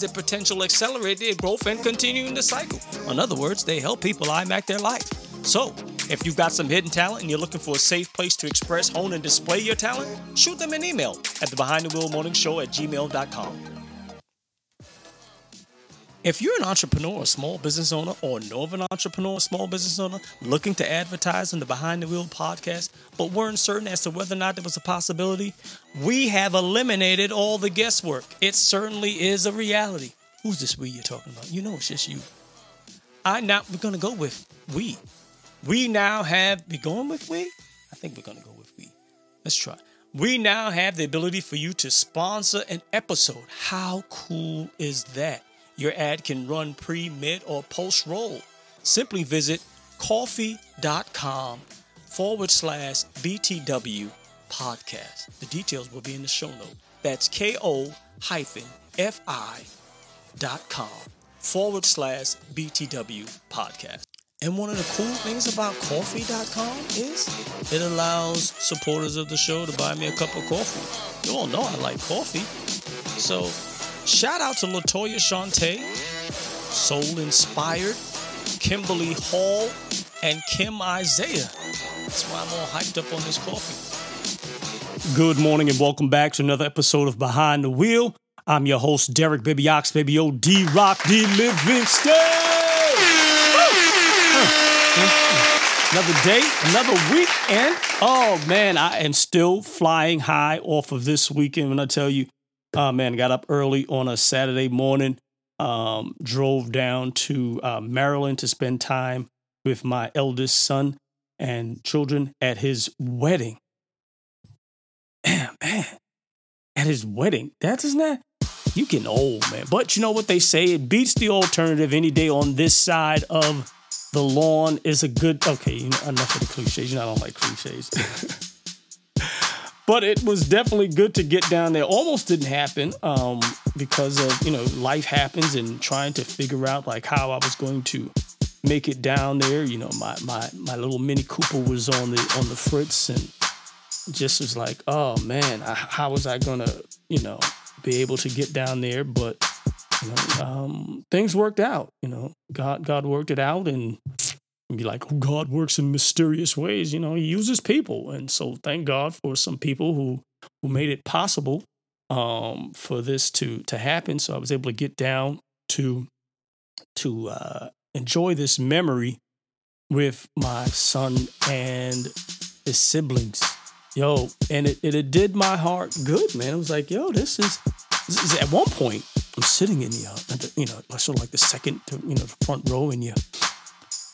their potential, accelerate their growth, and continuing the cycle. In other words, they help people IMAC their life. So, if you've got some hidden talent and you're looking for a safe place to express, hone, and display your talent, shoot them an email at the Behind the Wheel Morning Show at gmail.com. If you're an entrepreneur, a small business owner, or know of an entrepreneur, a small business owner looking to advertise on the Behind the Wheel podcast, but weren't certain as to whether or not there was a possibility, we have eliminated all the guesswork. It certainly is a reality. Who's this we you're talking about? You know it's just you. I now we're gonna go with we. We now have we going with we? I think we're gonna go with we. Let's try. We now have the ability for you to sponsor an episode. How cool is that? Your ad can run pre, mid, or post roll. Simply visit ko-fi.com forward slash BTW podcast. The details will be in the show note. That's ko hyphen fi dot com forward slash BTW podcast. And one of the cool things about ko-fi.com is it allows supporters of the show to buy me a cup of coffee. You all know I like coffee. So Shout out to Latoya Shante, Soul Inspired, Kimberly Hall, and Kim Isaiah. That's why I'm all hyped up on this coffee. Good morning and welcome back to another episode of Behind the Wheel. I'm your host, Derek Baby Ox, Baby O D Rock D Livingston. Another day, another week, and oh man, I am still flying high off of this weekend when I tell you uh, man, got up early on a Saturday morning, um, drove down to uh, Maryland to spend time with my eldest son and children at his wedding. Man, man, at his wedding. That isn't. You getting old, man. But you know what they say? It beats the alternative any day on this side of the lawn is a good. Okay, you know, enough of the cliches. You know, I don't like cliches. but it was definitely good to get down there. Almost didn't happen um, because of you know life happens and trying to figure out like how I was going to make it down there. You know, my my my little Mini Cooper was on the on the fritz and just was like, oh man, I, how was I gonna you know be able to get down there? But you know, um, things worked out. You know, God God worked it out and and be like, oh, God works in mysterious ways. You know, He uses people, and so thank God for some people who who made it possible um, for this to to happen. So I was able to get down to to uh, enjoy this memory with my son and his siblings. Yo, and it, it, it did my heart good, man. It was like, yo, this is, this is at one point I'm sitting in the, uh, the you know, sort of like the second, to, you know, front row, and you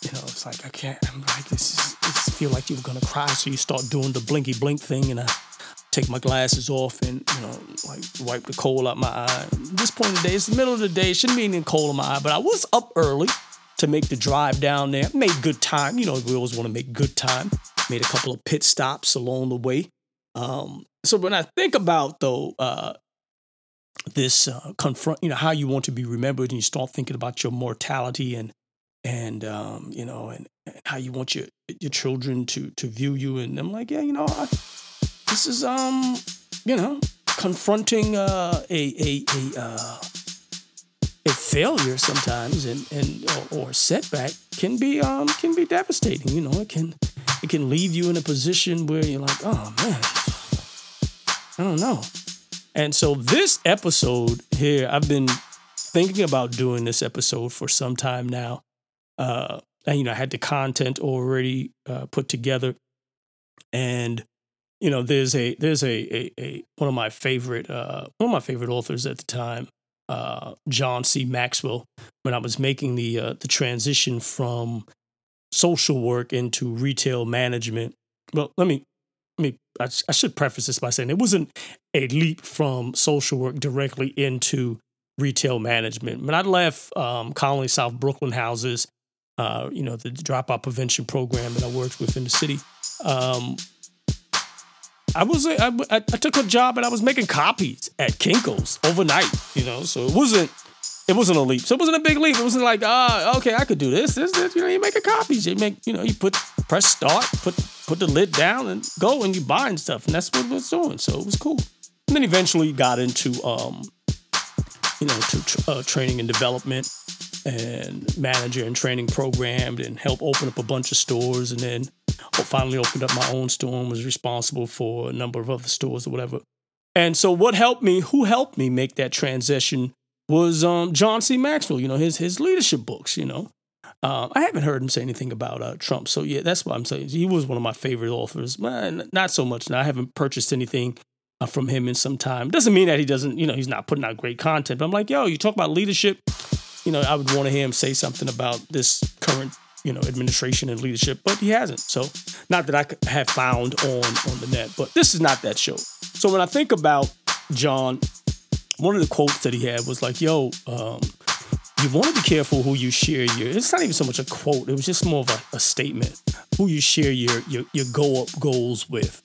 you know, it's like I can't. I'm like this. Is, this feel like you're gonna cry, so you start doing the blinky blink thing, and I take my glasses off and you know, like wipe the coal out my eye. This point in the day, it's the middle of the day. It shouldn't be any coal in my eye, but I was up early to make the drive down there. Made good time. You know, we always want to make good time. Made a couple of pit stops along the way. Um, so when I think about though, uh, this uh, confront, you know, how you want to be remembered, and you start thinking about your mortality and and um, you know, and, and, how you want your your children to to view you. And I'm like, yeah, you know, I, this is um, you know, confronting uh, a a a uh, a failure sometimes and and or, or setback can be um can be devastating. You know, it can it can leave you in a position where you're like, oh man, I don't know. And so this episode here, I've been thinking about doing this episode for some time now. Uh, and, you know, I had the content already uh, put together, and you know, there's a there's a a, a one of my favorite uh, one of my favorite authors at the time, uh, John C. Maxwell. When I was making the uh, the transition from social work into retail management. Well, let me I mean, I, I, should preface this by saying it wasn't a leap from social work directly into retail management. When I left um, Colony South Brooklyn houses, uh, you know, the dropout prevention program that I worked with in the city, um, I was I, I, took a job and I was making copies at Kinko's overnight. You know, so it wasn't it wasn't a leap. So it wasn't a big leap. It wasn't like, ah, okay, I could do this, this, this. You know, you make a copies. You make, you know, you put press start, put put the lid down, and go, and you buying stuff, and that's what it was doing. So it was cool. And then eventually got into, um, you know, to uh, training and development, and manager and training programmed, and help open up a bunch of stores, and then finally opened up my own store and was responsible for a number of other stores or whatever. And so, what helped me? Who helped me make that transition? was um, John C. Maxwell. You know his his leadership books. You know, uh, I haven't heard him say anything about uh, Trump. So yeah, that's what I'm saying. He was one of my favorite authors. Man, not so much now. I haven't purchased anything uh, from him in some time. Doesn't mean that he doesn't. You know, he's not putting out great content. But I'm like, yo, you talk about leadership. You know, I would want to hear him say something about this current you know administration and leadership, but he hasn't. So not that I have found on on the net, but this is not that show. So when I think about John one of the quotes that he had was like, "Yo, um, you want to be careful who you share your." It's not even so much a quote; it was just more of a, a statement. Who you share your your your go up goals with,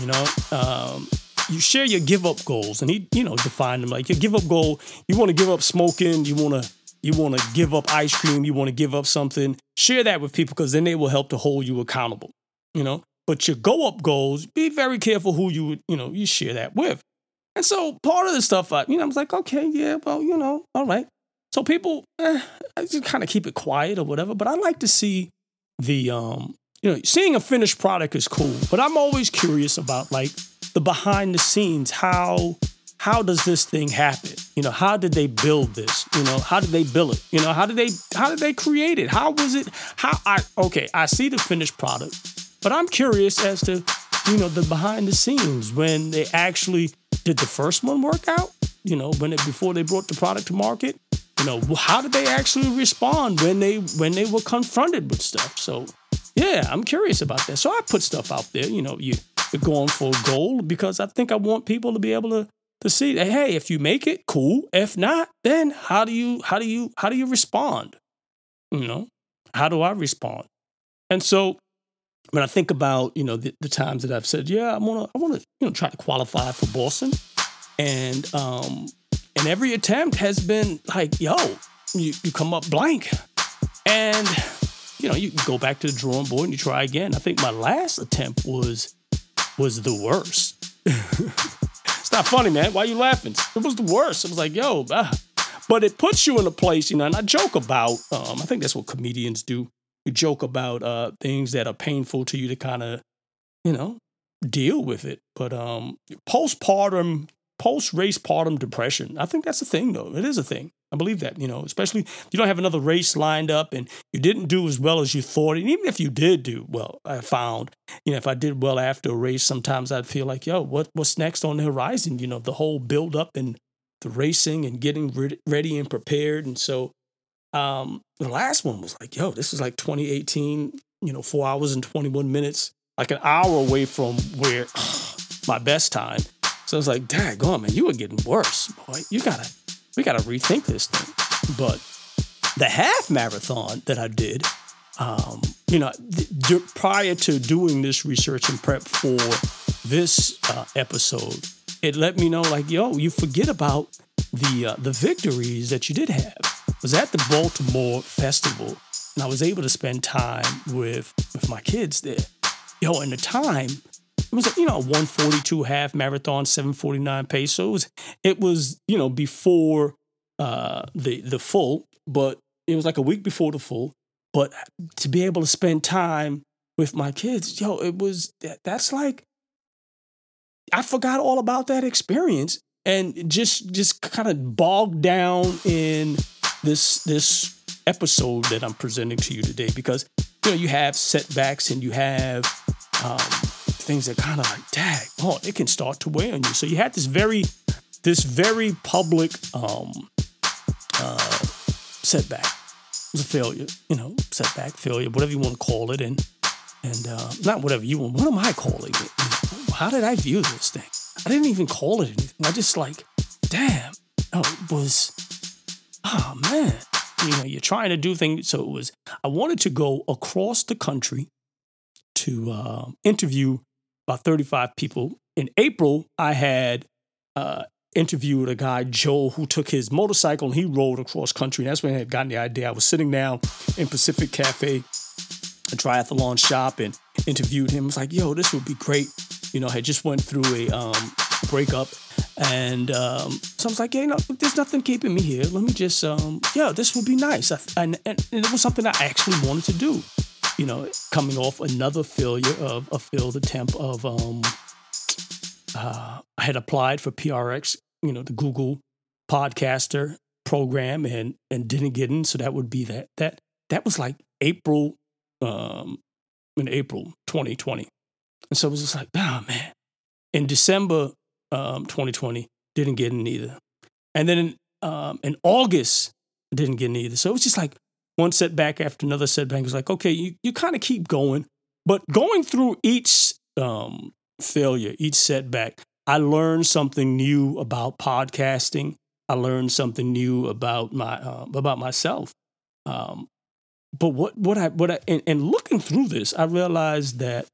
you know. Um, you share your give up goals, and he, you know, defined them like your give up goal. You want to give up smoking. You want to you want to give up ice cream. You want to give up something. Share that with people because then they will help to hold you accountable. You know. But your go up goals, be very careful who you you know you share that with. And so part of the stuff, I, you know, I was like, okay, yeah, well, you know, all right. So people, eh, I just kind of keep it quiet or whatever. But I like to see the, um, you know, seeing a finished product is cool. But I'm always curious about like the behind the scenes. How how does this thing happen? You know, how did they build this? You know, how did they build it? You know, how did they how did they create it? How was it? How I okay, I see the finished product, but I'm curious as to you know the behind the scenes when they actually did the first one work out? You know, when it before they brought the product to market? You know, how did they actually respond when they when they were confronted with stuff? So yeah, I'm curious about that. So I put stuff out there. You know, you, you're going for a goal because I think I want people to be able to to see that hey, if you make it, cool. If not, then how do you how do you how do you respond? You know, how do I respond? And so when I think about you know the, the times that I've said, yeah, I want to I want to you know try to qualify for Boston, and um and every attempt has been like, yo, you, you come up blank, and you know you go back to the drawing board and you try again. I think my last attempt was was the worst. not funny, man. Why are you laughing? It was the worst. It was like, yo, ah. but it puts you in a place, you know. And I joke about, um, I think that's what comedians do you joke about uh, things that are painful to you to kind of, you know, deal with it. But um, postpartum, post race partum depression, I think that's a thing, though. It is a thing. I believe that, you know, especially you don't have another race lined up and you didn't do as well as you thought. And even if you did do well, I found, you know, if I did well after a race, sometimes I'd feel like, yo, what what's next on the horizon? You know, the whole build up and the racing and getting ready and prepared. And so um, the last one was like, yo, this is like 2018, you know, four hours and 21 minutes, like an hour away from where my best time. So I was like, dang, on, man, you were getting worse, boy. You gotta, we gotta rethink this thing. But the half marathon that I did, um, you know, th- prior to doing this research and prep for this uh, episode, it let me know like, yo, you forget about the uh, the victories that you did have. I was at the Baltimore Festival, and I was able to spend time with with my kids there. Yo, and the time it was you know a 142 half marathon, 749 pace. So it was it was you know before uh, the the full, but it was like a week before the full. But to be able to spend time with my kids, yo, it was that's like I forgot all about that experience and just just kind of bogged down in this this episode that I'm presenting to you today because you know you have setbacks and you have um, things that kind of like, dang, oh, it can start to weigh on you. So you had this very this very public um, uh, setback. It was a failure, you know, setback, failure, whatever you want to call it, and and uh, not whatever you want. What am I calling it? How did I view this thing? I didn't even call it anything. I just like, damn, oh, it was, oh man, you know, you're trying to do things. So it was. I wanted to go across the country to uh, interview about 35 people. In April, I had uh, interviewed a guy, Joe, who took his motorcycle and he rode across country. And that's when I had gotten the idea. I was sitting down in Pacific Cafe, a triathlon shop, and interviewed him. I was like, yo, this would be great. You know, I had just went through a um, breakup. And um, so I was like, yeah, you know, there's nothing keeping me here. Let me just, um, yeah, this would be nice. I, and, and it was something I actually wanted to do. You know, coming off another failure of a failed attempt of, um, uh, I had applied for PRX you know the Google podcaster program and and didn't get in. So that would be that that that was like April um in April 2020. And so it was just like, oh man. In December um 2020, didn't get in either. And then um, in August, didn't get in either. So it was just like one setback after another setback. It was like, okay, you, you kind of keep going. But going through each um, failure, each setback, I learned something new about podcasting. I learned something new about my uh, about myself. Um, but what what I what I and, and looking through this, I realized that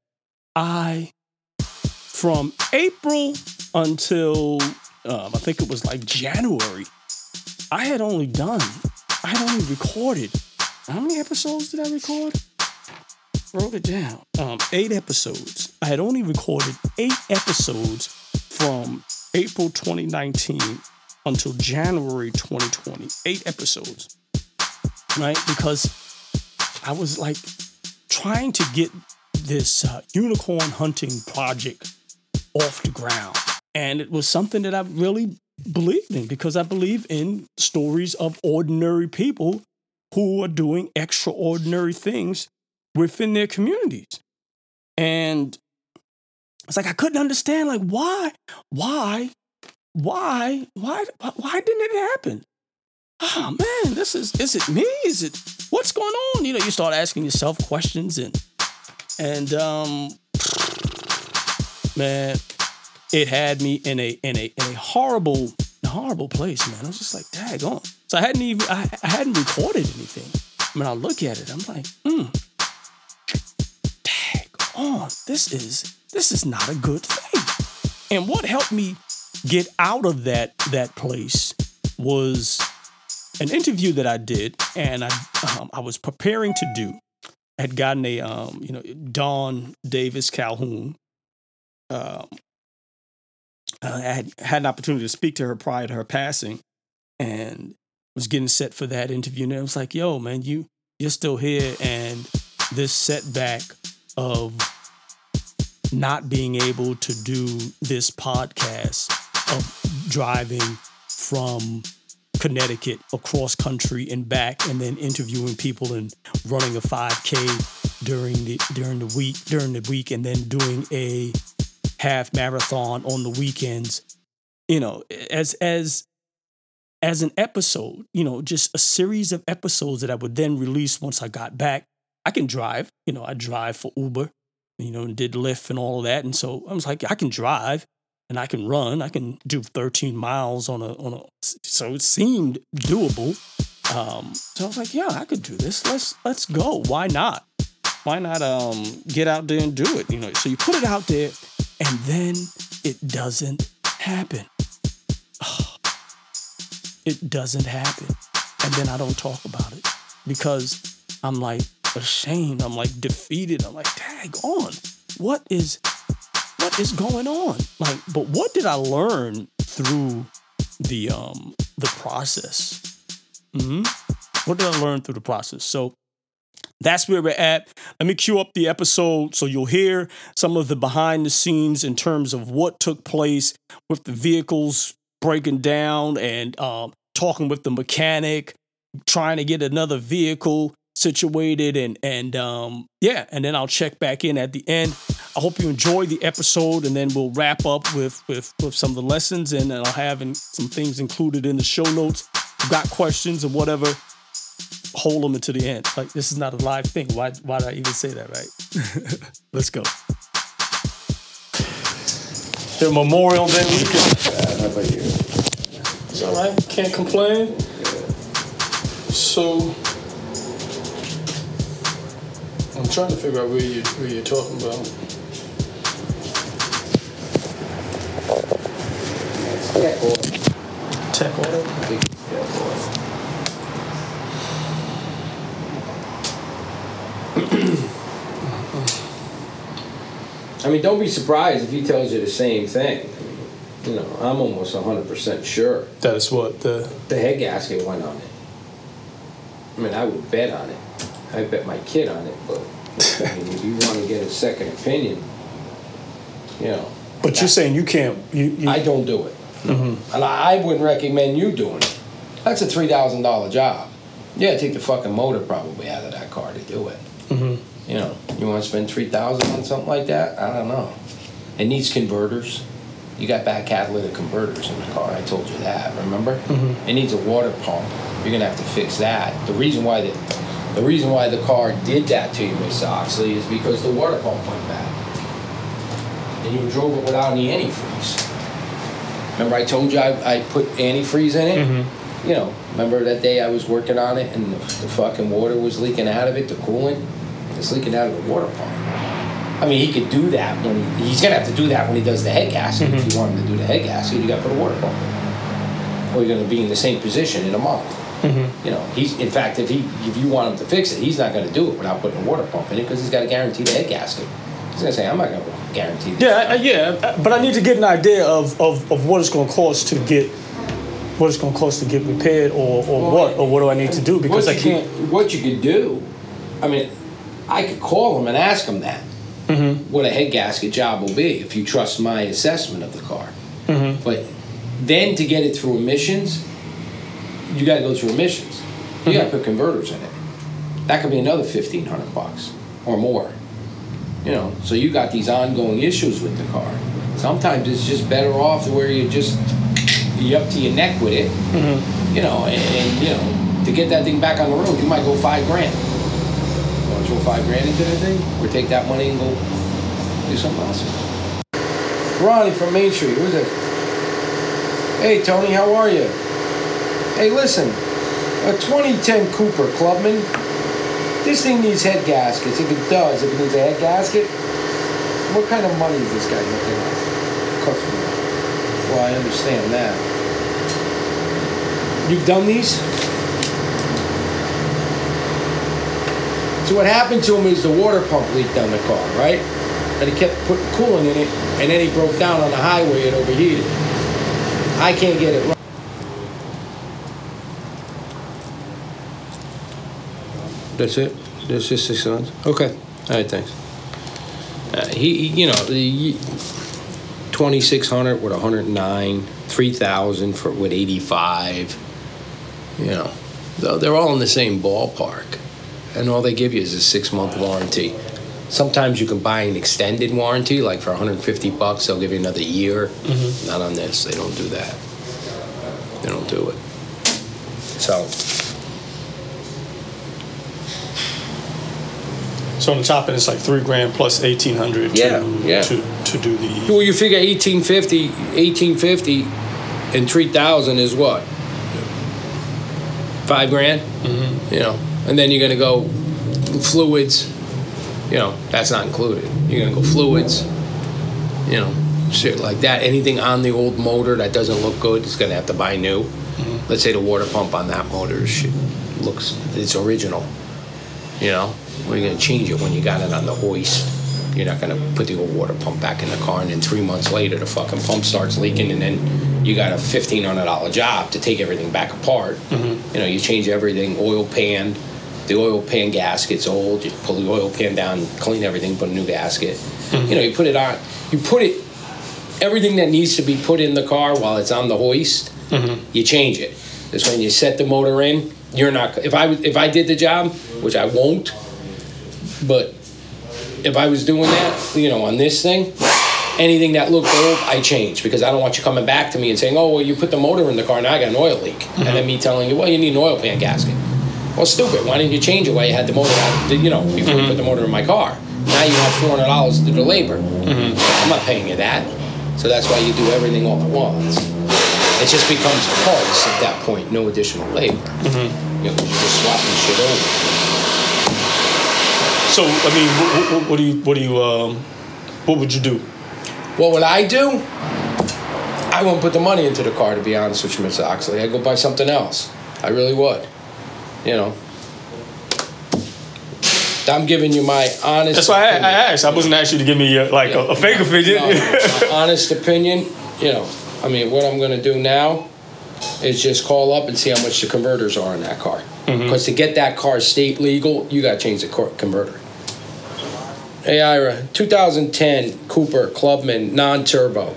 I from April until um, I think it was like January, I had only done, I had only recorded. How many episodes did I record? Wrote it down. Um, eight episodes. I had only recorded eight episodes from April 2019 until January 2020. Eight episodes, right? Because I was like trying to get this uh, unicorn hunting project off the ground. And it was something that I really believed in because I believe in stories of ordinary people who are doing extraordinary things within their communities. And it's like I couldn't understand, like why, why, why, why, why didn't it happen? Oh man, this is is it me? Is it what's going on? You know, you start asking yourself questions and and um man, it had me in a in a in a horrible horrible place, man. I was just like, daggone. So I hadn't even I, I hadn't recorded anything. I mean, I look at it, I'm like, hmm, daggone, this is this is not a good thing. And what helped me get out of that that place was an interview that I did, and I um, I was preparing to do. I had gotten a um, you know Don Davis Calhoun. Um, I had had an opportunity to speak to her prior to her passing, and was getting set for that interview. And I was like, "Yo, man, you you're still here, and this setback of not being able to do this podcast of driving from Connecticut across country and back and then interviewing people and running a 5k during the during the week during the week and then doing a half marathon on the weekends you know as as as an episode you know just a series of episodes that I would then release once I got back I can drive you know I drive for Uber you know, and did Lyft and all of that. And so I was like, I can drive and I can run. I can do 13 miles on a on a. So it seemed doable. Um, so I was like, yeah, I could do this. Let's let's go. Why not? Why not um, get out there and do it? You know. So you put it out there, and then it doesn't happen. It doesn't happen. And then I don't talk about it because I'm like ashamed. I'm like defeated. I'm like, tag on. What is what is going on? Like, but what did I learn through the um the process? hmm What did I learn through the process? So that's where we're at. Let me cue up the episode so you'll hear some of the behind the scenes in terms of what took place with the vehicles breaking down and um, talking with the mechanic, trying to get another vehicle situated and and um yeah and then I'll check back in at the end. I hope you enjoyed the episode and then we'll wrap up with with with some of the lessons and I'll have in, some things included in the show notes. Got questions or whatever, hold them until the end. Like this is not a live thing. Why why did I even say that, right? Let's go. The Memorial Day weekend. How about you? It's all right. Can't complain. So I'm trying to figure out where you where you're talking about. Tech order. Tech order. I think it's tech order. I mean, don't be surprised if he tells you the same thing. I mean, you know, I'm almost 100% sure That is what the the head gasket went on it. I mean, I would bet on it. I bet my kid on it, but I mean, if you want to get a second opinion, you know. But you're saying you can't you, you I don't do it. Mm-hmm. And I I wouldn't recommend you doing it. That's a $3,000 job. Yeah, take the fucking motor probably out of that car to do it. Mm-hmm. You know, you want to spend 3000 on something like that? I don't know. It needs converters. You got bad catalytic converters in the car. I told you that. Remember? Mm-hmm. It needs a water pump. You're gonna have to fix that. The reason why the the reason why the car did that to you, Miss Oxley, is because the water pump went bad, and you drove it without any antifreeze. Remember, I told you I, I put antifreeze in it. Mm-hmm. You know, remember that day I was working on it and the, the fucking water was leaking out of it, the coolant. It's leaking out of the water pump. I mean, he could do that when he, he's gonna have to do that when he does the head gasket. If you mm-hmm. want him to do the head gasket, you got to put a water pump in or you're gonna be in the same position in a month. Mm-hmm. You know, he's in fact, if he if you want him to fix it, he's not gonna do it without putting a water pump in it because he's got to guarantee the head gasket. He's gonna say, I'm not gonna guarantee. This. Yeah, I- yeah, but I need to get an idea of, of, of what it's to cost to get what it's going to cost to get repaired, or, or what, or what do I need to do? Because I can't. Could, what you could do, I mean, I could call him and ask him that. Mm-hmm. What a head gasket job will be if you trust my assessment of the car. Mm-hmm. But then to get it through emissions, you got to go through emissions. You Mm-hmm. got to put converters in it. That could be another fifteen hundred bucks or more. You know, so you got these ongoing issues with the car. Sometimes it's just better off where you just you up to your neck with it. Mm-hmm. You know, and, and you know to get that thing back on the road, you might go five grand. To throw five grand into the thing, or take that money and go do something else. Ronnie from Main Street, who's it? Hey Tony, how are you? Hey, listen, a 2010 Cooper Clubman. This thing needs head gaskets. If it does, if it needs a head gasket, what kind of money is this guy looking at? Customer. Well, I understand that. You've done these? So what happened to him is the water pump leaked on the car, right? And he kept putting coolant in it, and then he broke down on the highway and overheated. I can't get it right. That's it. That's just six months. Okay. All right. Thanks. Uh, he, you know, the twenty six hundred with hundred nine, three thousand for with eighty five. You know, they're all in the same ballpark, and all they give you is a six month warranty. Sometimes you can buy an extended warranty, like for 150 bucks, they'll give you another year. Not on this. They don't do that. They don't do it. So. So on the top end, it's like three grand plus eighteen hundred. Yeah, to, yeah. To to do the. Well, you figure 1850, 1850 and 3000 is what? Five grand? Mm-hmm. You know, and then you're going to go fluids. You know, that's not included. You're going to go fluids. You know, shit like that. Anything on the old motor that doesn't look good is gonna have to buy new. Mm-hmm. Let's say the water pump on that motor shit, looks it's original. You know, we're gonna change it when you got it on the hoist. You're not gonna put the old water pump back in the car, and then three months later the fucking pump starts leaking, and then you got a fifteen hundred dollar job to take everything back apart. Mm-hmm. You know, you change everything, oil pan, the oil pan gasket's old. You pull the oil pan down, clean everything, put a new gasket. Mm-hmm. You know, you put it on. You put it everything that needs to be put in the car while it's on the hoist. Mm-hmm. You change it. That's when you set the motor in. You're not. If I if I did the job, which I won't, but if I was doing that, you know, on this thing, anything that looked old, I change because I don't want you coming back to me and saying, "Oh, well, you put the motor in the car, now I got an oil leak," and mm-hmm. then me telling you, "Well, you need an oil pan gasket." Well, stupid. Why didn't you change it while you had the motor out? You know, before you put the mm-hmm. motor in my car. Now you have four hundred dollars to do the labor. Mm-hmm. I'm not paying you that. So that's why you do everything all at once. It just becomes parts at that point, no additional labor. Mm-hmm. You know, you're just swapping shit over. So I mean, what, what, what do you what do you um, what would you do? What would I do? I won't put the money into the car, to be honest with you, Mr. Oxley. I'd go buy something else. I really would. You know. I'm giving you my honest. That's why I. I asked. I wasn't asking you to give me like a, a fake No, opinion. no, my honest opinion, you know, I mean, what I'm gonna do now is just call up and see how much the converters are in that car. Mm-hmm. Because to get that car state legal, you gotta change the cor- converter. Hey Ira, 2010 Cooper Clubman non-turbo.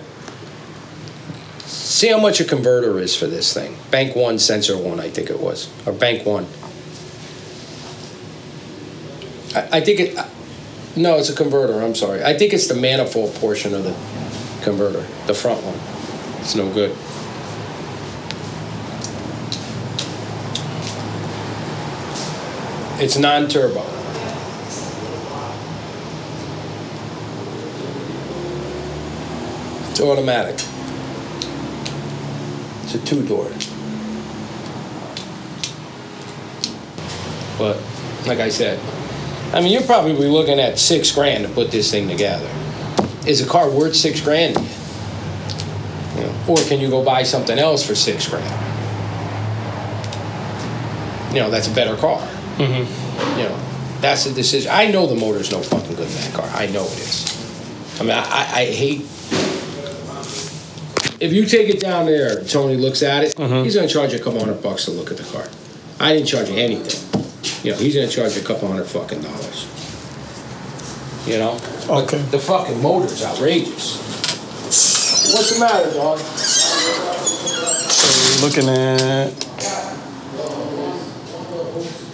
See how much a converter is for this thing. Bank one, sensor one, I think it was, or bank one. I, I think it. No, it's a converter. I'm sorry. I think it's the manifold portion of the converter, the front one. It's no good. It's non-turbo. It's automatic. It's a two-door. But like I said, I mean, you're probably looking at six grand to put this thing together. Is a car worth six grand? to you? You know, or can you go buy something else for six grand? You know, that's a better car. Mm-hmm. You know, that's the decision. I know the motor's no fucking good in that car. I know it is. I mean, I, I, I hate. If you take it down there, Tony looks at it. Uh-huh. He's gonna charge you a couple hundred bucks to look at the car. I didn't charge you anything. You know, he's gonna charge you a couple hundred fucking dollars. You know? But Okay. The fucking motor's outrageous. What's the matter, dog? So we're looking at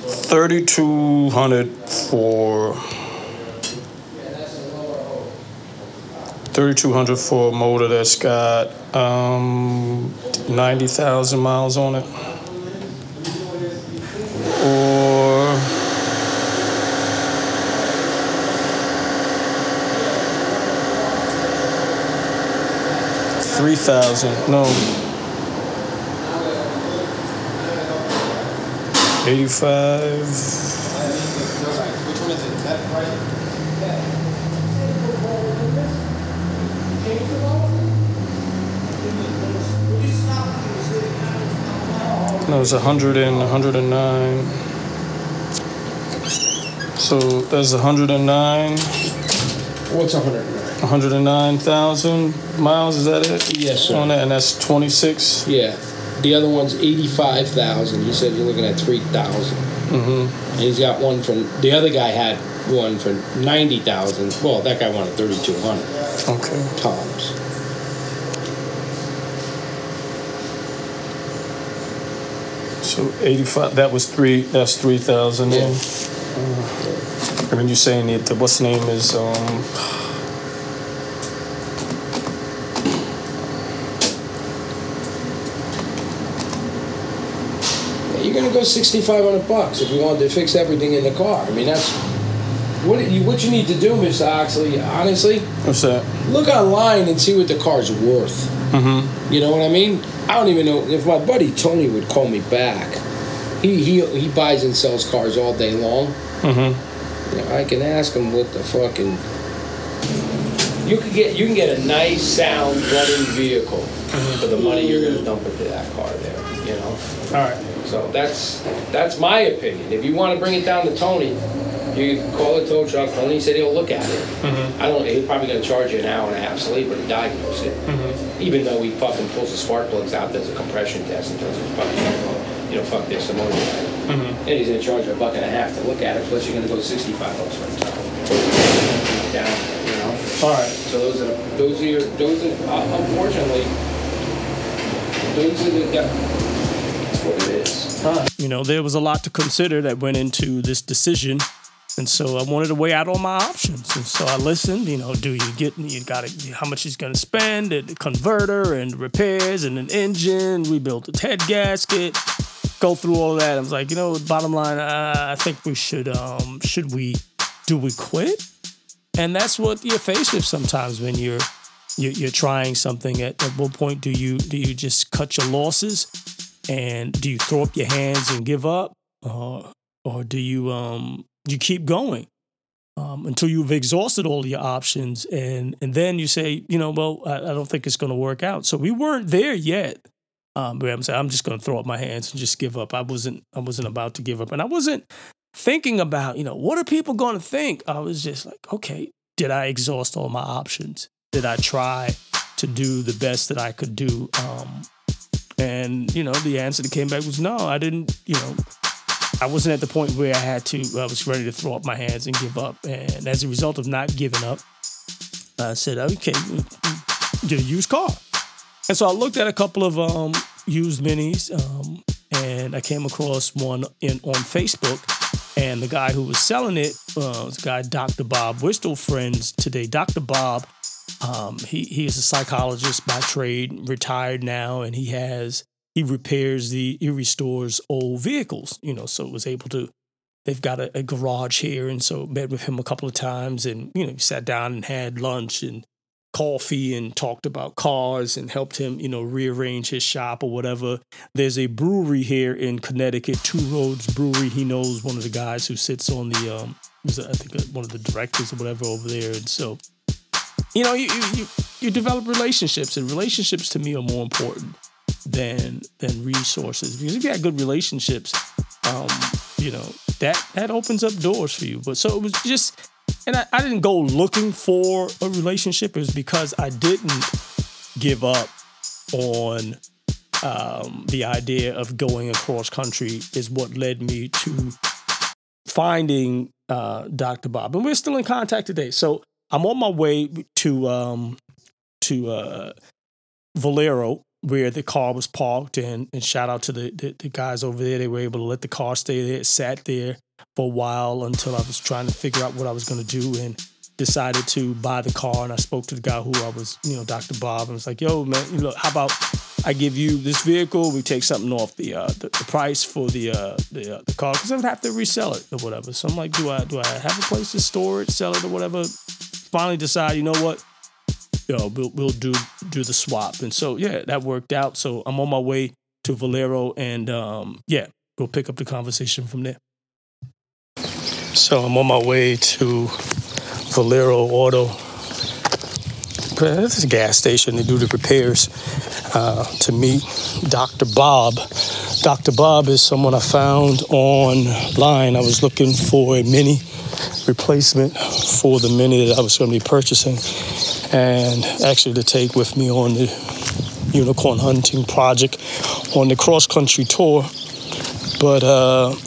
thirty-two hundred for thirty-two hundred for a motor that's got um, ninety thousand miles on it, or three thousand. No. 85 no it's 100 and 109 so there's 109 What's a hundred? 109,000 miles is that it Yes, sir. on that and that's 26 Yeah. The other one's eighty-five thousand. You said you're looking at three thousand. Mm-hmm. And he's got one from the other guy had one for ninety thousand. Well, that guy wanted thirty-two hundred okay tops. So 85 that was 3 that's 3,000 Yeah. then and then you're saying that the what's name is um Yeah, You're gonna go sixty-five hundred bucks if you wanted to fix everything in the car. I mean, that's what you what you need to do, Mr. Oxley. Honestly, what's that look online and see what the car's worth. Mm-hmm. You know what I mean? I don't even know if my buddy Tony would call me back. He he he buys and sells cars all day long. mm-hmm You know, I can ask him what the fucking. you can get you can get a nice sound running vehicle for the money you're gonna dump into that car there. You know. All right. So that's that's my opinion. If you want to bring it down to Tony, you call a tow truck. Tony said he'll look at it. I don't. He's probably gonna charge you an hour and a half sleeper to diagnose it. Even though he fucking pulls the spark plugs out, does a compression test, and tells you fucking, you know, fuck this, the motor. And he's gonna charge you a buck and a half to look at it. Plus, you're gonna go 65 bucks for a tow. Down, you know. All right. So those are those are your those are uh, unfortunately those are the that's what it is. You know, there was a lot to consider that went into this decision. And so I wanted to weigh out all my options. And so I listened, you know, do you get, you got to, how much he's going to spend, the converter and repairs and an engine, rebuild the head gasket, go through all that. I was like, you know, bottom line, uh, I think we should, um, should we, do we quit? And that's what you're faced with sometimes when you're, you're, you're trying something. At, at what point do you, do you just cut your losses? and do you throw up your hands and give up or or do you um you keep going um, until you've exhausted all your options and and then you say you know well i, I don't think it's going to work out. So we weren't there yet. Um i'm saying i'm just going to throw up my hands and just give up. I wasn't i wasn't about to give up and i wasn't thinking about you know what are people going to think? I was just like okay did i exhaust all my options? Did i try to do the best that i could do? Um and, you know, the answer that came back was no, I didn't, you know, I wasn't at the point where I had to, I was ready to throw up my hands and give up. And as a result of not giving up, I said, okay, get a used car. And so I looked at a couple of um, used minis um, and I came across one in on Facebook. And the guy who was selling it uh, was a guy, Dr. Bob. We're still friends today. Dr. Bob um, he he is a psychologist by trade, retired now, and he has he repairs the he restores old vehicles. You know, so was able to. They've got a, a garage here, and so met with him a couple of times, and you know, sat down and had lunch and coffee and talked about cars and helped him, you know, rearrange his shop or whatever. There's a brewery here in Connecticut, Two Roads Brewery. He knows one of the guys who sits on the um, was I think uh, one of the directors or whatever over there, and so you know, you, you you develop relationships, and relationships to me are more important than than resources. Because if you had good relationships, um, you know that that opens up doors for you. But so it was just, and I, I didn't go looking for a relationship. It was because I didn't give up on um, the idea of going across country. Is what led me to finding uh, Dr. Bob, and we're still in contact today. So I'm on my way to um, to uh, Valero where the car was parked, and, and shout out to the, the, the guys over there. They were able to let the car stay there. It sat there for a while until I was trying to figure out what I was going to do, and decided to buy the car. And I spoke to the guy who I was, you know, Dr. Bob, and was like, "Yo, man, you look, how about I give you this vehicle? We take something off the uh, the, the price for the uh, the uh, the car because I would have to resell it or whatever." So I'm like, "Do I do I have a place to store it, sell it, or whatever?" Finally, decide, you know what? You know, we'll, we'll do do the swap. And so yeah, that worked out. So I'm on my way to Valero, and um, yeah, we'll pick up the conversation from there. So I'm on my way to Valero Auto. This is a gas station. They do the repairs uh, to meet Dr. Bob. Dr. Bob is someone I found online. I was looking for a mini replacement for the mini that I was going to be purchasing and actually to take with me on the unicorn hunting project on the cross country tour. But uh,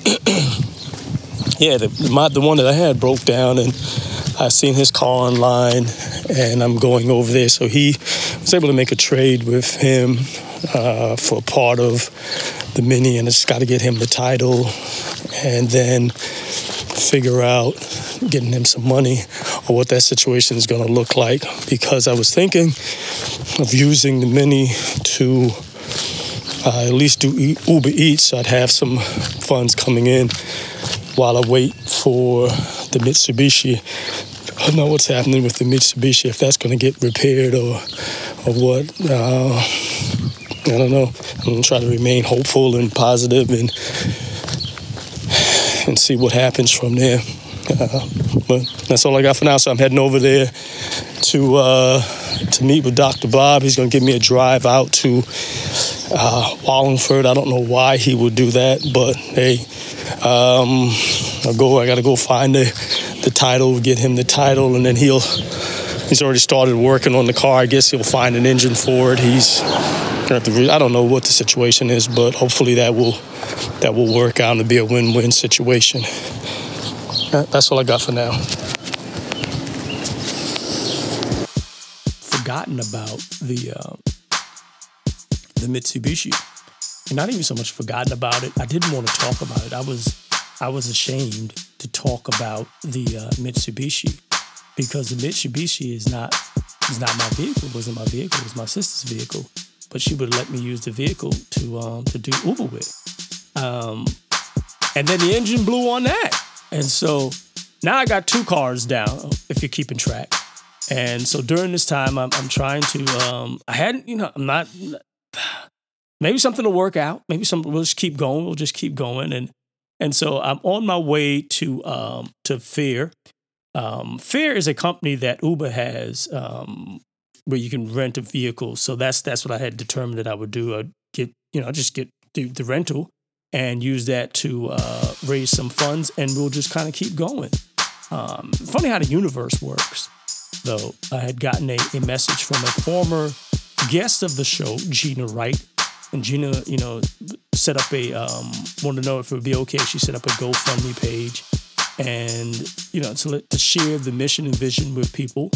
yeah, the, my, the one that I had broke down and I seen his car online and I'm going over there. So he was able to make a trade with him uh, for part of the mini and it's got to get him the title and then figure out getting him some money or what that situation is going to look like because I was thinking of using the mini to uh, at least do Uber Eats. So I'd have some funds coming in while I wait for the Mitsubishi. I don't know what's happening with the Mitsubishi, if that's going to get repaired or, or what. Uh, I don't know. I'm going to try to remain hopeful and positive and and see what happens from there. Uh, but that's all I got for now. So I'm heading over there to uh, to meet with Dr. Bob. He's going to give me a drive out to uh, Wallingford. I don't know why he would do that, but hey, um, I'll go. I got to go find the the title, get him the title, and then he'll. He's already started working on the car. I guess he'll find an engine for it. He's gonna have to. I don't know what the situation is, but hopefully that will that will work out and be a win-win situation. That's all I got for now. Forgotten about the uh, the Mitsubishi. Not even so much forgotten about it. I didn't want to talk about it. I was I was ashamed to talk about the uh, Mitsubishi because the Mitsubishi is not is not my vehicle. It wasn't my vehicle. It was my sister's vehicle. But she would let me use the vehicle to um, to do Uber with. Um, and then the engine blew on that. And so now I got two cars down, if you're keeping track. And so during this time, I'm, I'm trying to, um, I hadn't, you know, I'm not, maybe something will work out. Maybe something, we'll just keep going. We'll just keep going. And, and so I'm on my way to, um, to Fair. Um, is a company that Uber has, um, where you can rent a vehicle. So that's, that's what I had determined that I would do. I'd get, you know, just get the, the rental and use that to uh, raise some funds, and we'll just kind of keep going. Um, funny how the universe works, though. I had gotten a, a message from a former guest of the show, Gina Wright, and Gina, you know, set up a um, wanted to know if it would be okay. She set up a GoFundMe page, and you know, to let, to share the mission and vision with people.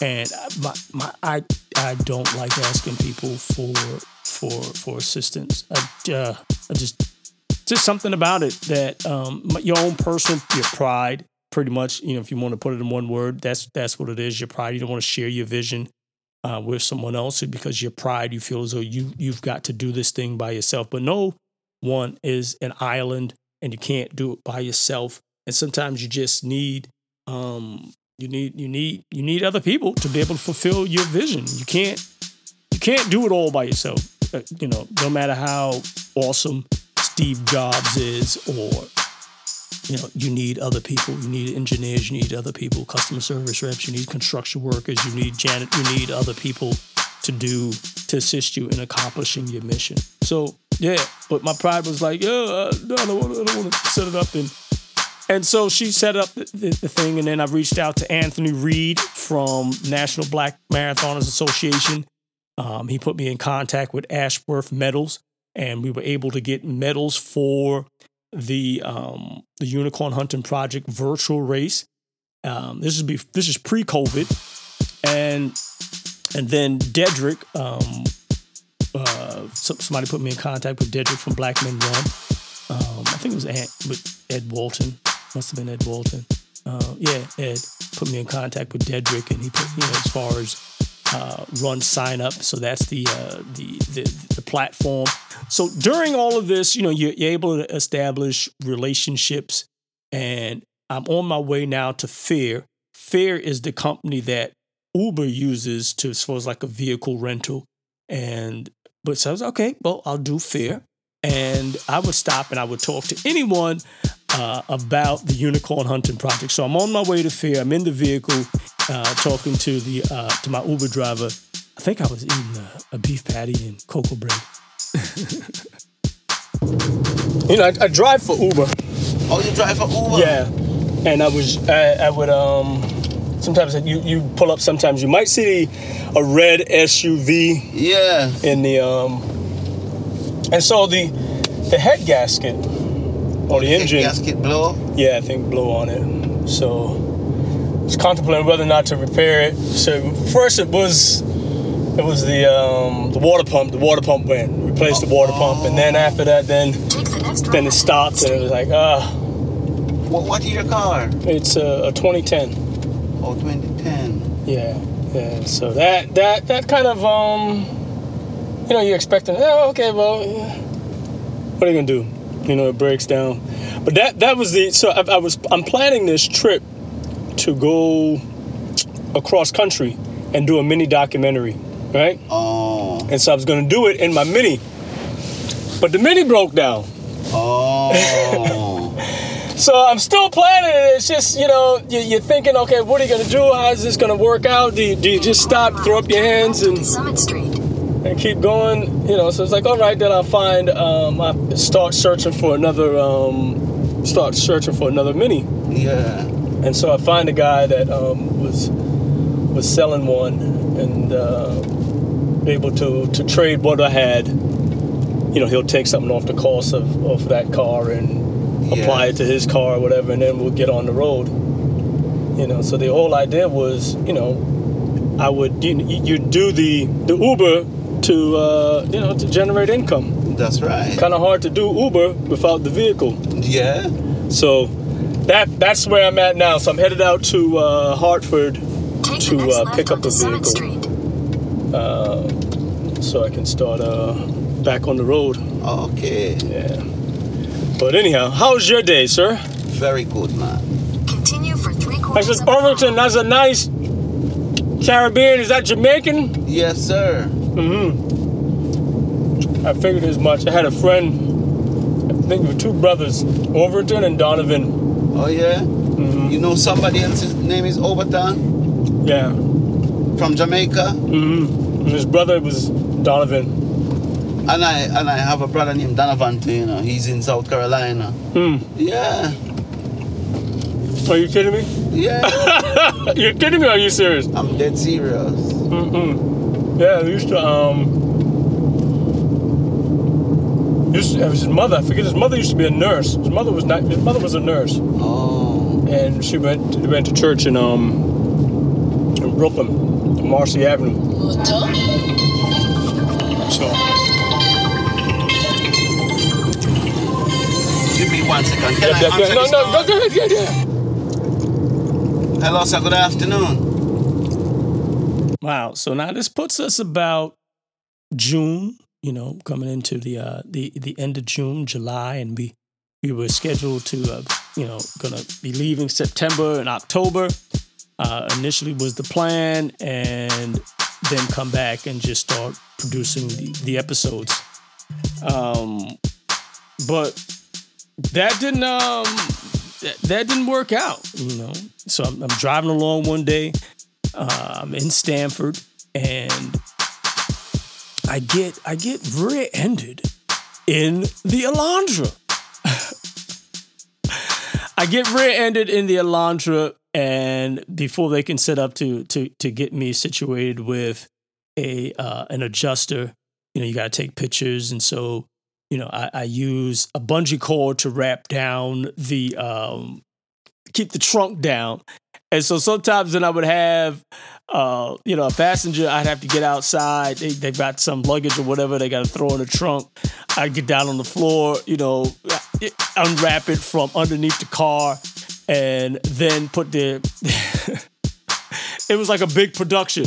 And my, my I I don't like asking people for for for assistance. I uh, I just just something about it that um, your own personal your pride pretty much you know if you want to put it in one word that's that's what it is your pride you don't want to share your vision uh, with someone else because your pride you feel as though you you've got to do this thing by yourself. But no one is an island and you can't do it by yourself. And sometimes you just need um you need you need you need other people to be able to fulfill your vision. You can't you can't do it all by yourself Uh, you know no matter how awesome Steve Jobs is, or you know, you need other people. You need engineers. You need other people, customer service reps. You need construction workers. You need janet. You need other people to do to assist you in accomplishing your mission. So yeah, but my pride was like, yeah, uh, no, I don't want to, set it up and. And so she set up the, the, the thing, and then I reached out to Anthony Reed from National Black Marathoners Association. Um, he put me in contact with Ashworth Metals, and we were able to get medals for the um, the Unicorn Hunting Project virtual race. Um, this is be, this is pre COVID, and and then Dedrick, um, uh, somebody put me in contact with Dedrick from Black Men Run. Um, I think it was with Ed Walton. Must have been Ed Walton. Uh, yeah, Ed put me in contact with Dedrick, and he put you know as far as uh, run sign up. So that's the, uh, the the the platform. So during all of this, you know, you're, you're able to establish relationships, and I'm on my way now to Fair. Fair is the company that Uber uses to as far as like a vehicle rental, and but so I was okay. Well, I'll do Fair, and I would stop and I would talk to anyone uh, about the unicorn hunting project. So I'm on my way to Fair. I'm in the vehicle, uh, talking to the uh, to my Uber driver. I think I was eating a, a beef patty and cocoa bread. you know, I, I drive for Uber. Oh, you drive for Uber? Yeah, and I was I, I would um sometimes you you pull up. Sometimes you might see a red SUV Yeah. in the um, and so the the head gasket or the engine. Gasket blow. Yeah, I think blew on it. So I was contemplating whether or not to repair it. So first it was it was the um, the water pump. The water pump went. Replaced the water pump, and then after that, then then it stopped, and it was like ah, What, what is your car? it's a, a 2010. Oh, 2010. Yeah, yeah. So that that that kind of um, you know, you're expecting. Oh, okay, well, yeah. what are you gonna do? You know, it breaks down. But that that was the. So I, I was I'm planning this trip to go across country and do a mini documentary, right? Oh. And so I was gonna do it in my mini, but the mini broke down. Oh. So I'm still planning it. It's just, you know, you, you're thinking, okay, what are you going to do? How's this going to work out? Do you, do you just stop, throw up your hands, and Summit Street. And keep going. You know, so it's like, all right, then I'll find, um, I start searching for another, um, start searching for another mini. Yeah. And so I find a guy that um, was was selling one and uh, able to, to trade what I had. You know, he'll take something off the cost of, of that car and apply it to his car or whatever, and then we'll get on the road. You know, so the whole idea was, you know, I would you you do the the Uber to uh, you know to generate income. That's right. Kind of hard to do Uber without the vehicle. Yeah. So that that's where I'm at now. So I'm headed out to uh, Hartford Take to uh, pick up onto a vehicle, uh, so I can start uh, back on the road. Okay. Yeah. But anyhow, how's your day, sir? Very good, man. Continue for three I quarters said, of a mile. Irvington, that's a nice Caribbean. Is that Jamaican? Yes, sir. Mm-hmm. I figured as much. I had a friend. I think with two brothers, Overton and Donovan. Oh, yeah? Mm-hmm. You know somebody else's name is Overton Yeah. from Jamaica? Mm-hmm. And his brother was Donovan. And I and I have a brother named Donovan too, you know. He's in South Carolina. Hmm. Yeah. Are you kidding me? Yeah. You're kidding me? Or are you serious? I'm dead serious. Mm-mm. Yeah, I used to um. Used to, his mother. I forget his mother used to be a nurse. His mother was not. His mother was a nurse, Oh. and she went went to church in um in Brooklyn, Marcy Avenue. So Give me one second. Can yeah, I yeah, no, this no, call? go ahead, yeah, yeah. Hello, sir. Good afternoon. Wow. So now this puts us about June, you know, coming into the uh the the end of June, July, and we we were scheduled to uh, you know, gonna be leaving September and October. Uh initially was the plan and then come back and just start producing the, the episodes. Um but that didn't um that, didn't work out, you know. So I'm, I'm driving along one day I'm in Stamford, and I get I get rear-ended in the Elantra. I get rear-ended in the Elantra, and before they can set up to to to get me situated with a uh, an adjuster, you know, you got to take pictures, and so you know, I, I use a bungee cord to wrap down the um, keep the trunk down. And so sometimes then I would have, uh, you know, a passenger, I'd have to get outside. They, they've got some luggage or whatever they got to throw in the trunk. I'd get down on the floor, you know, unwrap it from underneath the car and then put the. it was like a big production,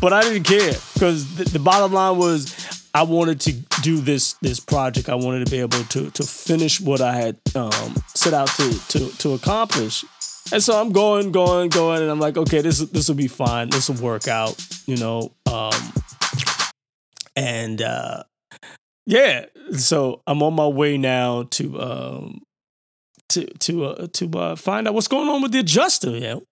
but I didn't care because the, the bottom line was I wanted to do this this project. I wanted to be able to to finish what I had um, set out to to to accomplish. And so I'm going, going, going, and I'm like, okay, this this will be fine. This will work out, you know. Um, and uh, yeah, so I'm on my way now to um, to to uh, to uh, find out what's going on with the adjuster, know,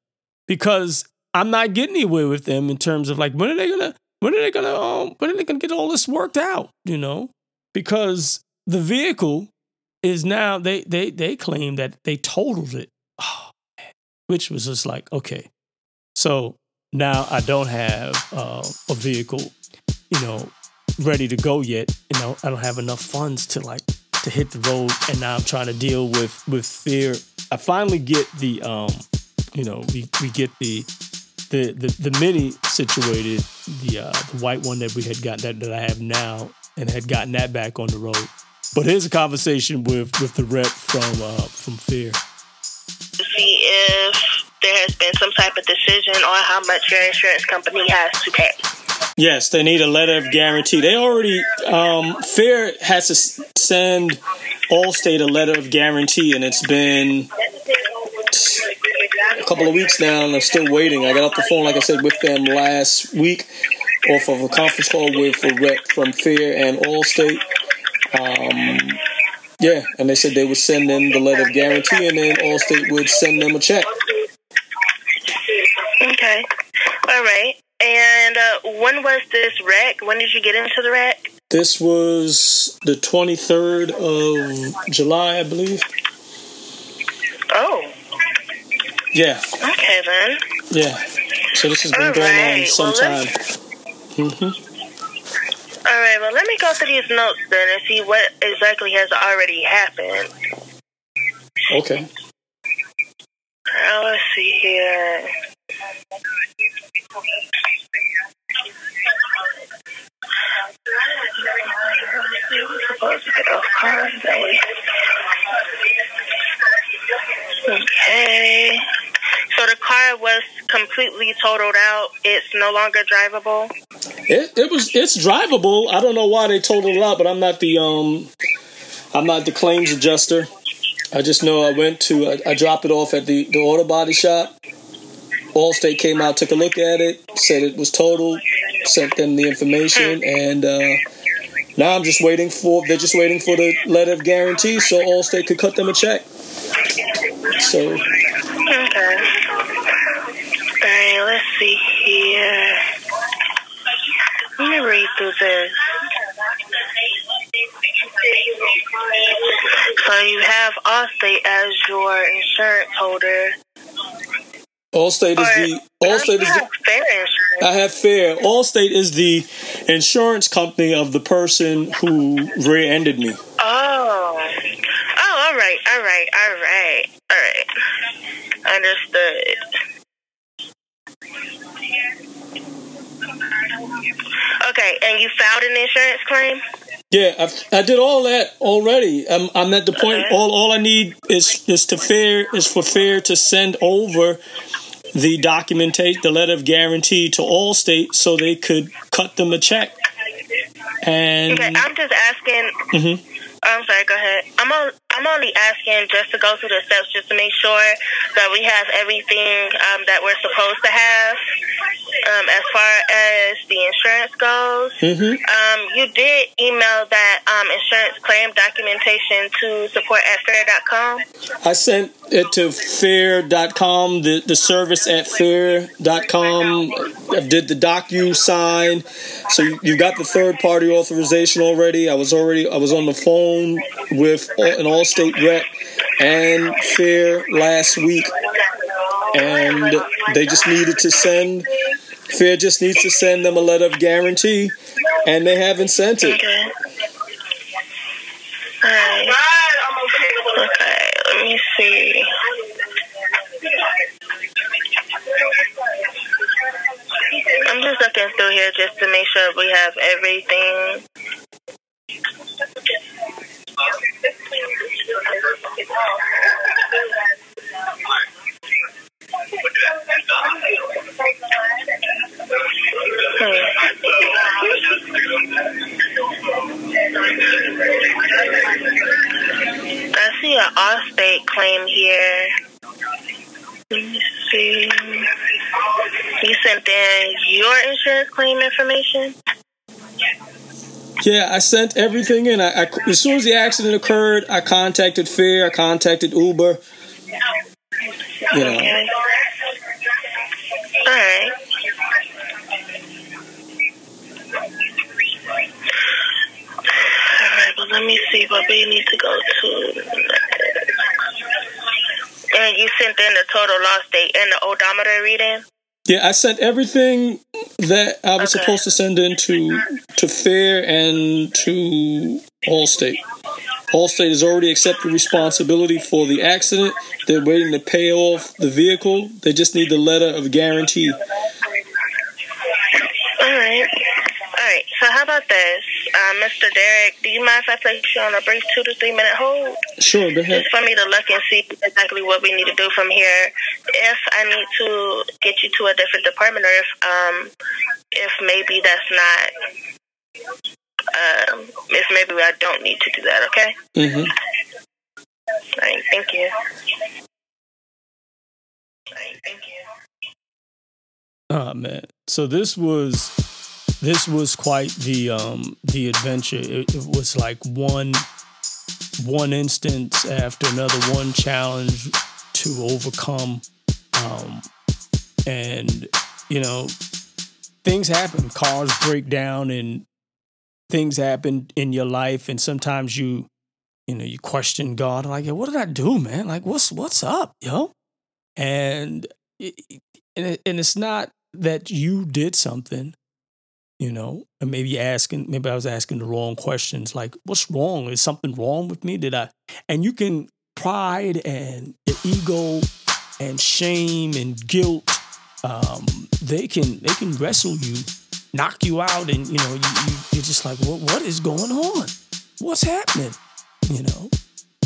because I'm not getting anywhere with them in terms of like when are they gonna when are they gonna um, when are they gonna get all this worked out, you know? Because the vehicle is now they they they claim that they totaled it, oh, which was just like okay, so now I don't have uh, a vehicle, you know, ready to go yet. You know, I don't have enough funds to like to hit the road, and now I'm trying to deal with with Fair. I finally get the um, you know, we we get the the the, the mini situated, the uh, the white one that we had got that, that I have now, and had gotten that back on the road. But here's a conversation with with the rep from uh, from Fair. See if there has been some type of decision on how much your insurance company has to pay. Yes, they need a letter of guarantee. They already um, Fair has to send Allstate a letter of guarantee, and it's been a couple of weeks now, and I'm still waiting. I got off the phone, like I said, with them last week, off of a conference call with a rep from Fair and Allstate. Um, Yeah, and they said they would send them the letter of guarantee, and then Allstate would send them a check. Okay. All right. And uh, when was this wreck? When did you get into the wreck? This was the 23rd of July, I believe. Oh, Yeah, okay then. yeah. So this has been All going on some well, time. let's- hmm All right. Well, let me go through these notes then and see what exactly has already happened. Okay. Uh, let's see here. Supposed to get off cars, that way. Okay. So the car was completely totaled out. It's no longer drivable. It it was it's drivable. I don't know why they totaled it out, but I'm not the um I'm not the claims adjuster. I just know I went to I, I dropped it off at the the auto body shop. Allstate came out, took a look at it, said it was totaled, sent them the information, and uh, now I'm just waiting for they're just waiting for the letter of guarantee so Allstate could cut them a check. So Okay. Alright, let's see here. Read through this. So you have Allstate as your insurance holder. Allstate is the Or- Allstate is the fair insurance. I have fair. Allstate is the insurance company of the person who rear-ended me. Oh. Oh, all right, all right, all right, all right. Understood. Okay, and you filed an insurance claim? Yeah, I, I did all that already. I'm, I'm at the point. All all I need is is to fair is for fair to send over the documentate the letter of guarantee to Allstate, so they could cut them a check. And Okay, I'm just asking. Mhm. Oh, I'm sorry. Go ahead. I'm on, I'm only asking just to go through the steps, just to make sure that we have everything um, that we're supposed to have um, as far as the insurance goes. Mhm. Um, you did email that um, insurance claim documentation to support at fair.com. I sent it to fair.com, the, the service at fair.com. I did the DocuSign. So you, you got the third party authorization already. I was already I was on the phone with an Allstate rep and Fair last week, and they just needed to send. Fair just needs to send them a letter of guarantee, and they haven't sent it. Okay. Okay, let me see. I'm just looking through here just to make sure we have everything. I see an Allstate claim here. Let me see. You sent in your insurance claim information? Yeah, I sent everything in. I, I as soon as the accident occurred, I contacted Fair. I contacted Uber. You know. All right. All right, let me see what we need to go to. And you sent in the total loss date and the odometer reading? Yeah, I sent everything that I was Okay. supposed to send in to to Fair and to Allstate. Allstate has already accepted responsibility for the accident. They're waiting to pay off the vehicle. They just need the letter of guarantee. All right. All right. So how about this, uh, Mr. Derek? Do you mind if I place you on a brief two to three minute hold, Sure, go ahead. just for me to look and see exactly what we need to do from here? If I need to get you to a different department, or if um, if maybe that's not, um, if maybe I don't need to do that. Okay. hmm All right. Thank you. All right. Thank you. Oh man. So this was this was quite the um the adventure. It, it was like one one instance after another, one challenge to overcome. Um, and, you know, things happen, cars break down, and things happen in your life. And sometimes you, you know, you question God, like, what did I do, man? Like, what's what's up, yo? And it, and, it, and it's not that you did something, you know, and maybe asking, maybe I was asking the wrong questions, like, what's wrong? Is something wrong with me? Did I? And you can pride and ego and shame and guilt, um, they can they can wrestle you, knock you out, and you know, you, you you're just like, what what is going on? What's happening? You know,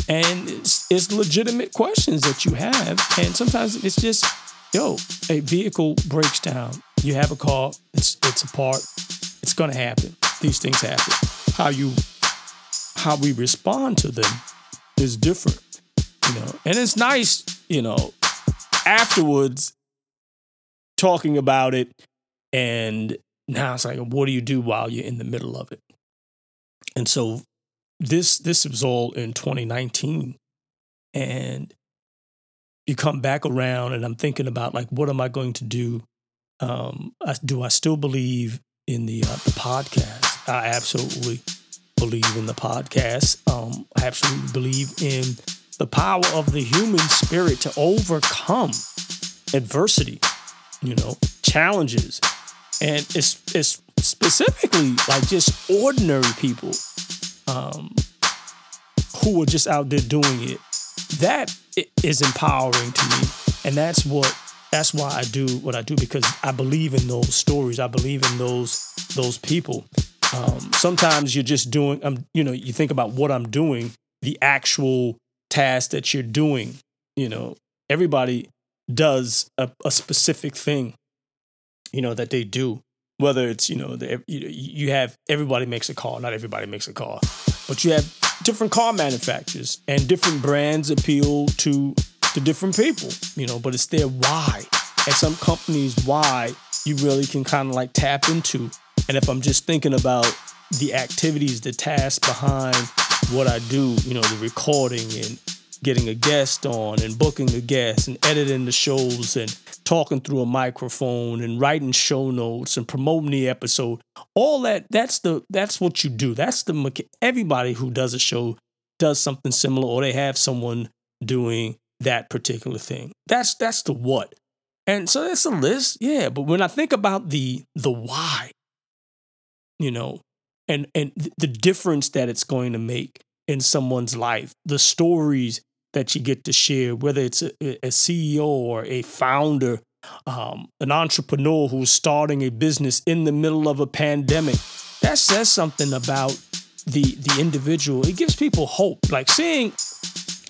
and it's, it's legitimate questions that you have, and sometimes it's just yo, a vehicle breaks down. You have a car, it's it's a part, it's gonna happen. These things happen. How you how we respond to them is different. You know, and it's nice, you know, afterwards talking about it and now it's like what do you do while you're in the middle of it? And so this this was all in 2019 and you come back around and I'm thinking about like, what am I going to do? Um, I, do I still believe in the, uh, the podcast? I absolutely believe in the podcast. Um, I absolutely believe in the power of the human spirit to overcome adversity, you know, challenges. And it's, it's specifically like just ordinary people um, who are just out there doing it that is empowering to me and that's what that's why I do what I do because I believe in those stories. I believe in those those people. Um, sometimes you're just doing um, you know you think about what I'm doing the actual task that you're doing you know. Everybody does a, a specific thing you know that they do. Whether it's you know the, you, you have everybody makes a car not everybody makes a car but you have different car manufacturers and different brands appeal to to different people, you know, but it's their why. And some companies why you really can kind of like tap into. And if I'm just thinking about the activities, the tasks behind what I do, you know, the recording and getting a guest on and booking a guest and editing the shows and talking through a microphone and writing show notes and promoting the episode all that that's the that's what you do that's the everybody who does a show does something similar or they have someone doing that particular thing that's that's the what and so it's a list yeah but when i think about the the why you know and and the difference that it's going to make in someone's life the stories that you get to share, whether it's a, a CEO or a founder, um, an entrepreneur who's starting a business in the middle of a pandemic. That says something about the the individual. It gives people hope. Like seeing,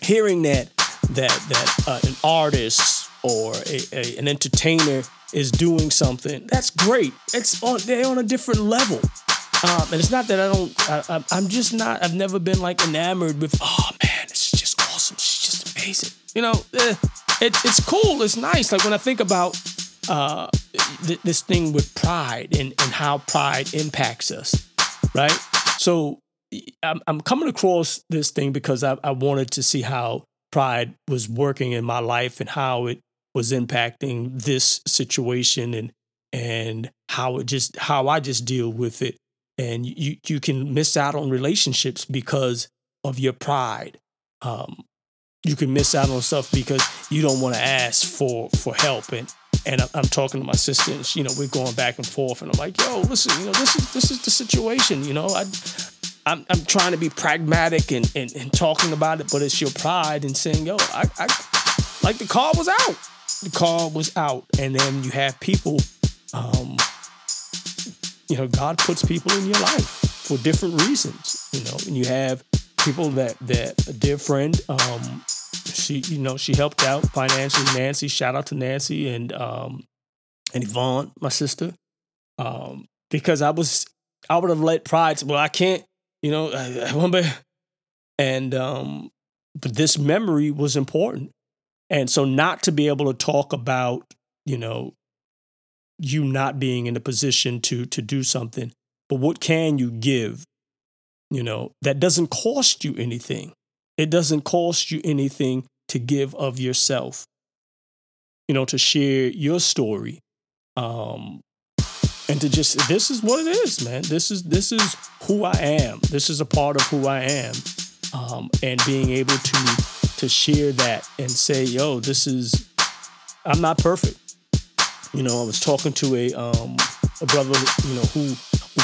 hearing that that that uh, an artist or a, a, an entertainer is doing something. That's great. It's on they're on a different level. Um, and it's not that I don't. I, I'm just not. I've never been like enamored with. Oh man, it's just awesome. She's just amazing. You know, eh, it, it's cool. It's nice. Like when I think about uh, th- this thing with pride and, and how pride impacts us, right? So I'm, I'm coming across this thing because I, I wanted to see how pride was working in my life and how it was impacting this situation and and how it just how I just deal with it. And you you can miss out on relationships because of your pride. Um, you can miss out on stuff because you don't want to ask for for help and and I'm talking to my sister and she, you know we're going back and forth and I'm like yo listen you know this is this is the situation you know I I'm, I'm trying to be pragmatic and, and, and talking about it but it's your pride and saying yo I, I like the car was out. The car was out. And then you have people um you know God puts people in your life for different reasons you know. And you have people that that a dear friend um she you know she helped out financially nancy shout out to nancy and um and yvonne my sister. Um because i was i would have let pride well i can't you know I, I and um but this memory was important and so not to be able to talk about you know you not being in a position to to do something but what can you give you know that doesn't cost you anything it doesn't cost you anything to give of yourself. You know, to share your story. Um and to just this is what it is, man. This is this is who I am. This is a part of who I am. Um and being able to to share that and say, yo, this is I'm not perfect. You know, I was talking to a um a brother, you know, who,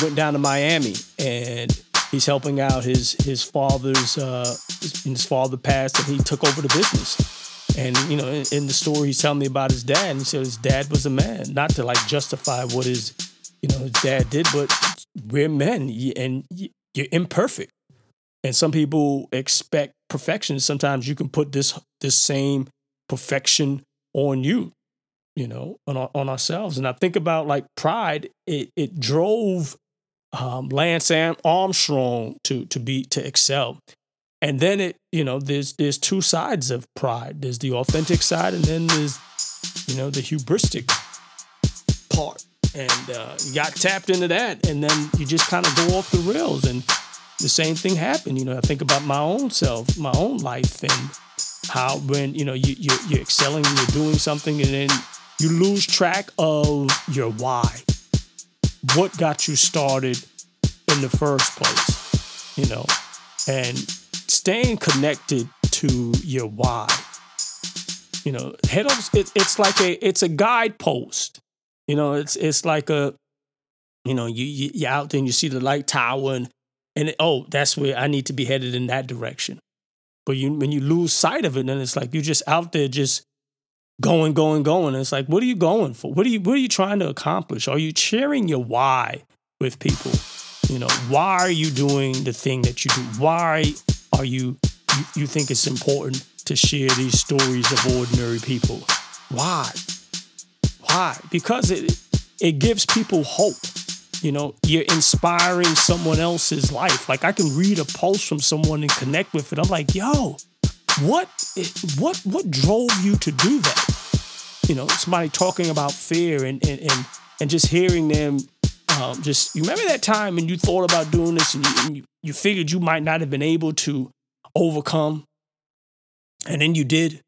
went down to Miami and he's helping out his his father's uh his, his father passed and he took over the business. And you know, in, in the story, he's telling me about his dad, and he said his dad was a man. Not to like justify what his, you know, his dad did, but we're men, and you're imperfect. And some people expect perfection. Sometimes you can put this this same perfection on you, you know, on on ourselves. And I think about like pride. It it drove um, Lance Armstrong to to be to excel. And then it, you know, there's there's two sides of pride. There's the authentic side, and then there's, you know, the hubristic part. And uh, you got tapped into that, and then you just kind of go off the rails. And the same thing happened. You know, I think about my own self, my own life, and how when you know you you're, you're excelling, you're doing something, and then you lose track of your why. What got you started in the first place? You know, and staying connected to your why. You know, head up. It, it's like a it's a guidepost. You know, it's it's like a, you know, you, you you're out there and you see the light tower and and it, oh, that's where I need to be headed in that direction. But you when you lose sight of it, then it's like you're just out there just going, going, going. And it's like, what are you going for? What are you what are you trying to accomplish? Are you sharing your why with people? You know, why are you doing the thing that you do? Why are you you, you think it's important to share these stories of ordinary people? Why? Because it it gives people hope. You know, you're inspiring someone else's life. Like I can read a post from someone and connect with it. I'm like, yo, what what what drove you to do that? You know, somebody talking about fear and and and, and just hearing them um, just you remember that time when you thought about doing this and, you, and you, you figured you might not have been able to overcome and then you did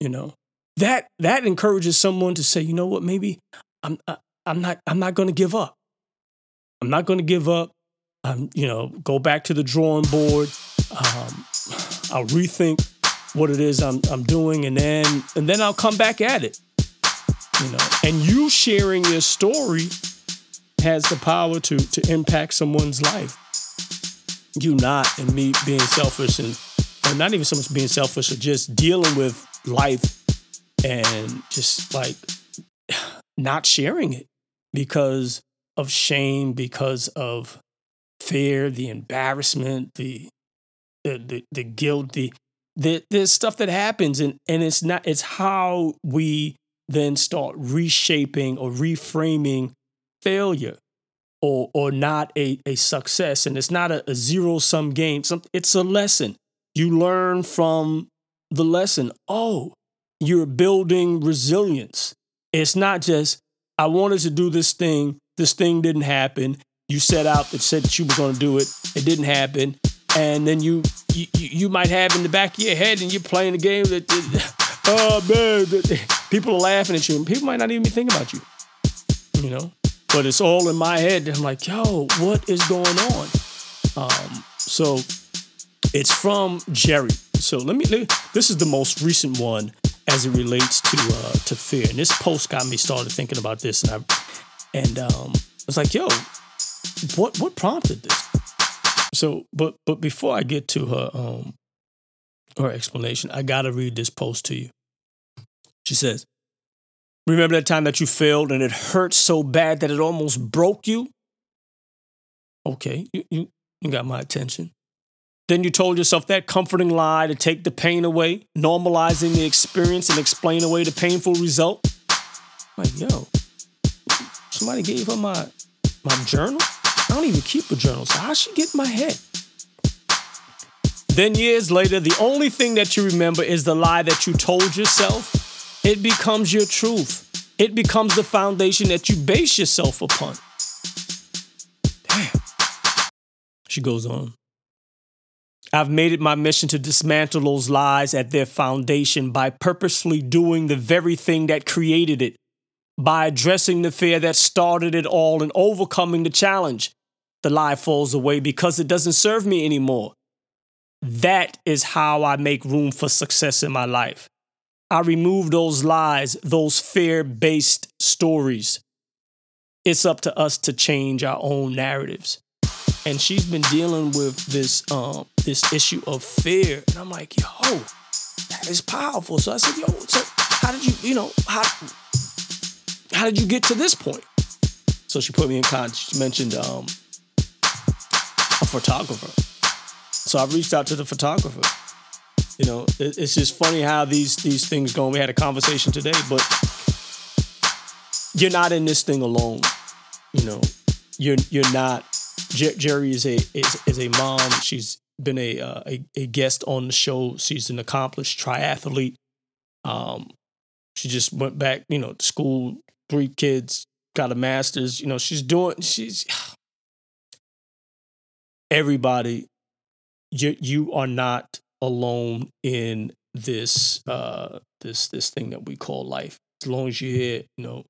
you know that that encourages someone to say you know what? Maybe i'm I, i'm not i'm not going to give up. I'm not going to give up. I'm you know go back to the drawing board. Um, i'll rethink what it is i'm i'm doing and then and then i'll come back at it. You know and you sharing your story has the power to to impact someone's life. You not and me being selfish and not even so much being selfish or just dealing with life and just like not sharing it because of shame, because of fear, the embarrassment, the the the, the guilt, the, the there's stuff that happens. And and it's not it's how we then start reshaping or reframing failure or or not a, a success. And it's not a, a zero sum game. Some, it's a lesson. You learn from the lesson. Oh you're building resilience it's not just i wanted to do this thing this thing didn't happen you set out that said that you were going to do it it didn't happen and then you, you you might have in the back of your head and you're playing the game that oh man people are laughing at you and people might not even be thinking about you you know but it's all in my head. I'm like, yo, what is going on? Um, so it's from Jerry. So let me. This is the most recent one as it relates to uh, to fear. And this post got me started thinking about this, and I and um, I was like, yo, what what prompted this? So, but but before I get to her um her explanation, I gotta read this post to you. She says, Remember that time that you failed and it hurt so bad that it almost broke you? Okay, you, you, you got my attention. Then you told yourself that comforting lie to take the pain away, normalizing the experience and explain away the painful result. Like, yo, somebody gave her my my journal? I don't even keep a journal, so how she get in my head? Then years later, the only thing that you remember is the lie that you told yourself it becomes your truth. It becomes the foundation that you base yourself upon. Damn. She goes on. I've made it my mission to dismantle those lies at their foundation by purposely doing the very thing that created it, by addressing the fear that started it all and overcoming the challenge. The lie falls away because it doesn't serve me anymore. That is how I make room for success in my life. I remove those lies, those fear based stories. It's up to us to change our own narratives. And she's been dealing with this um, this issue of fear, and I'm like, yo, that is powerful. So I said, yo, so how did you, you know, how how did you get to this point? So she put me in contact. She mentioned um, a photographer. So I reached out to the photographer. You know, it, it's just funny how these these things go. We had a conversation today, but you're not in this thing alone. You know, you're you're not. Jer- Jerry is a is, is a mom. She's been a, uh, a a guest on the show. She's an accomplished triathlete. Um, she just went back, you know, to school. Three kids, got a master's. You know, she's doing. She's everybody. You you are not alone in this uh this this thing that we call life. As long as you're here, you know,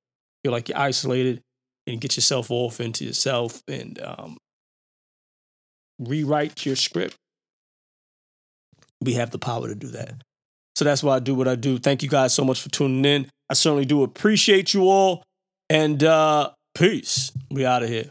you're like you're isolated and get yourself off into yourself and um, rewrite your script. We have the power to do that. So that's why I do what I do. Thank you guys so much for tuning in. I certainly do appreciate you all. And uh, peace. We out of here.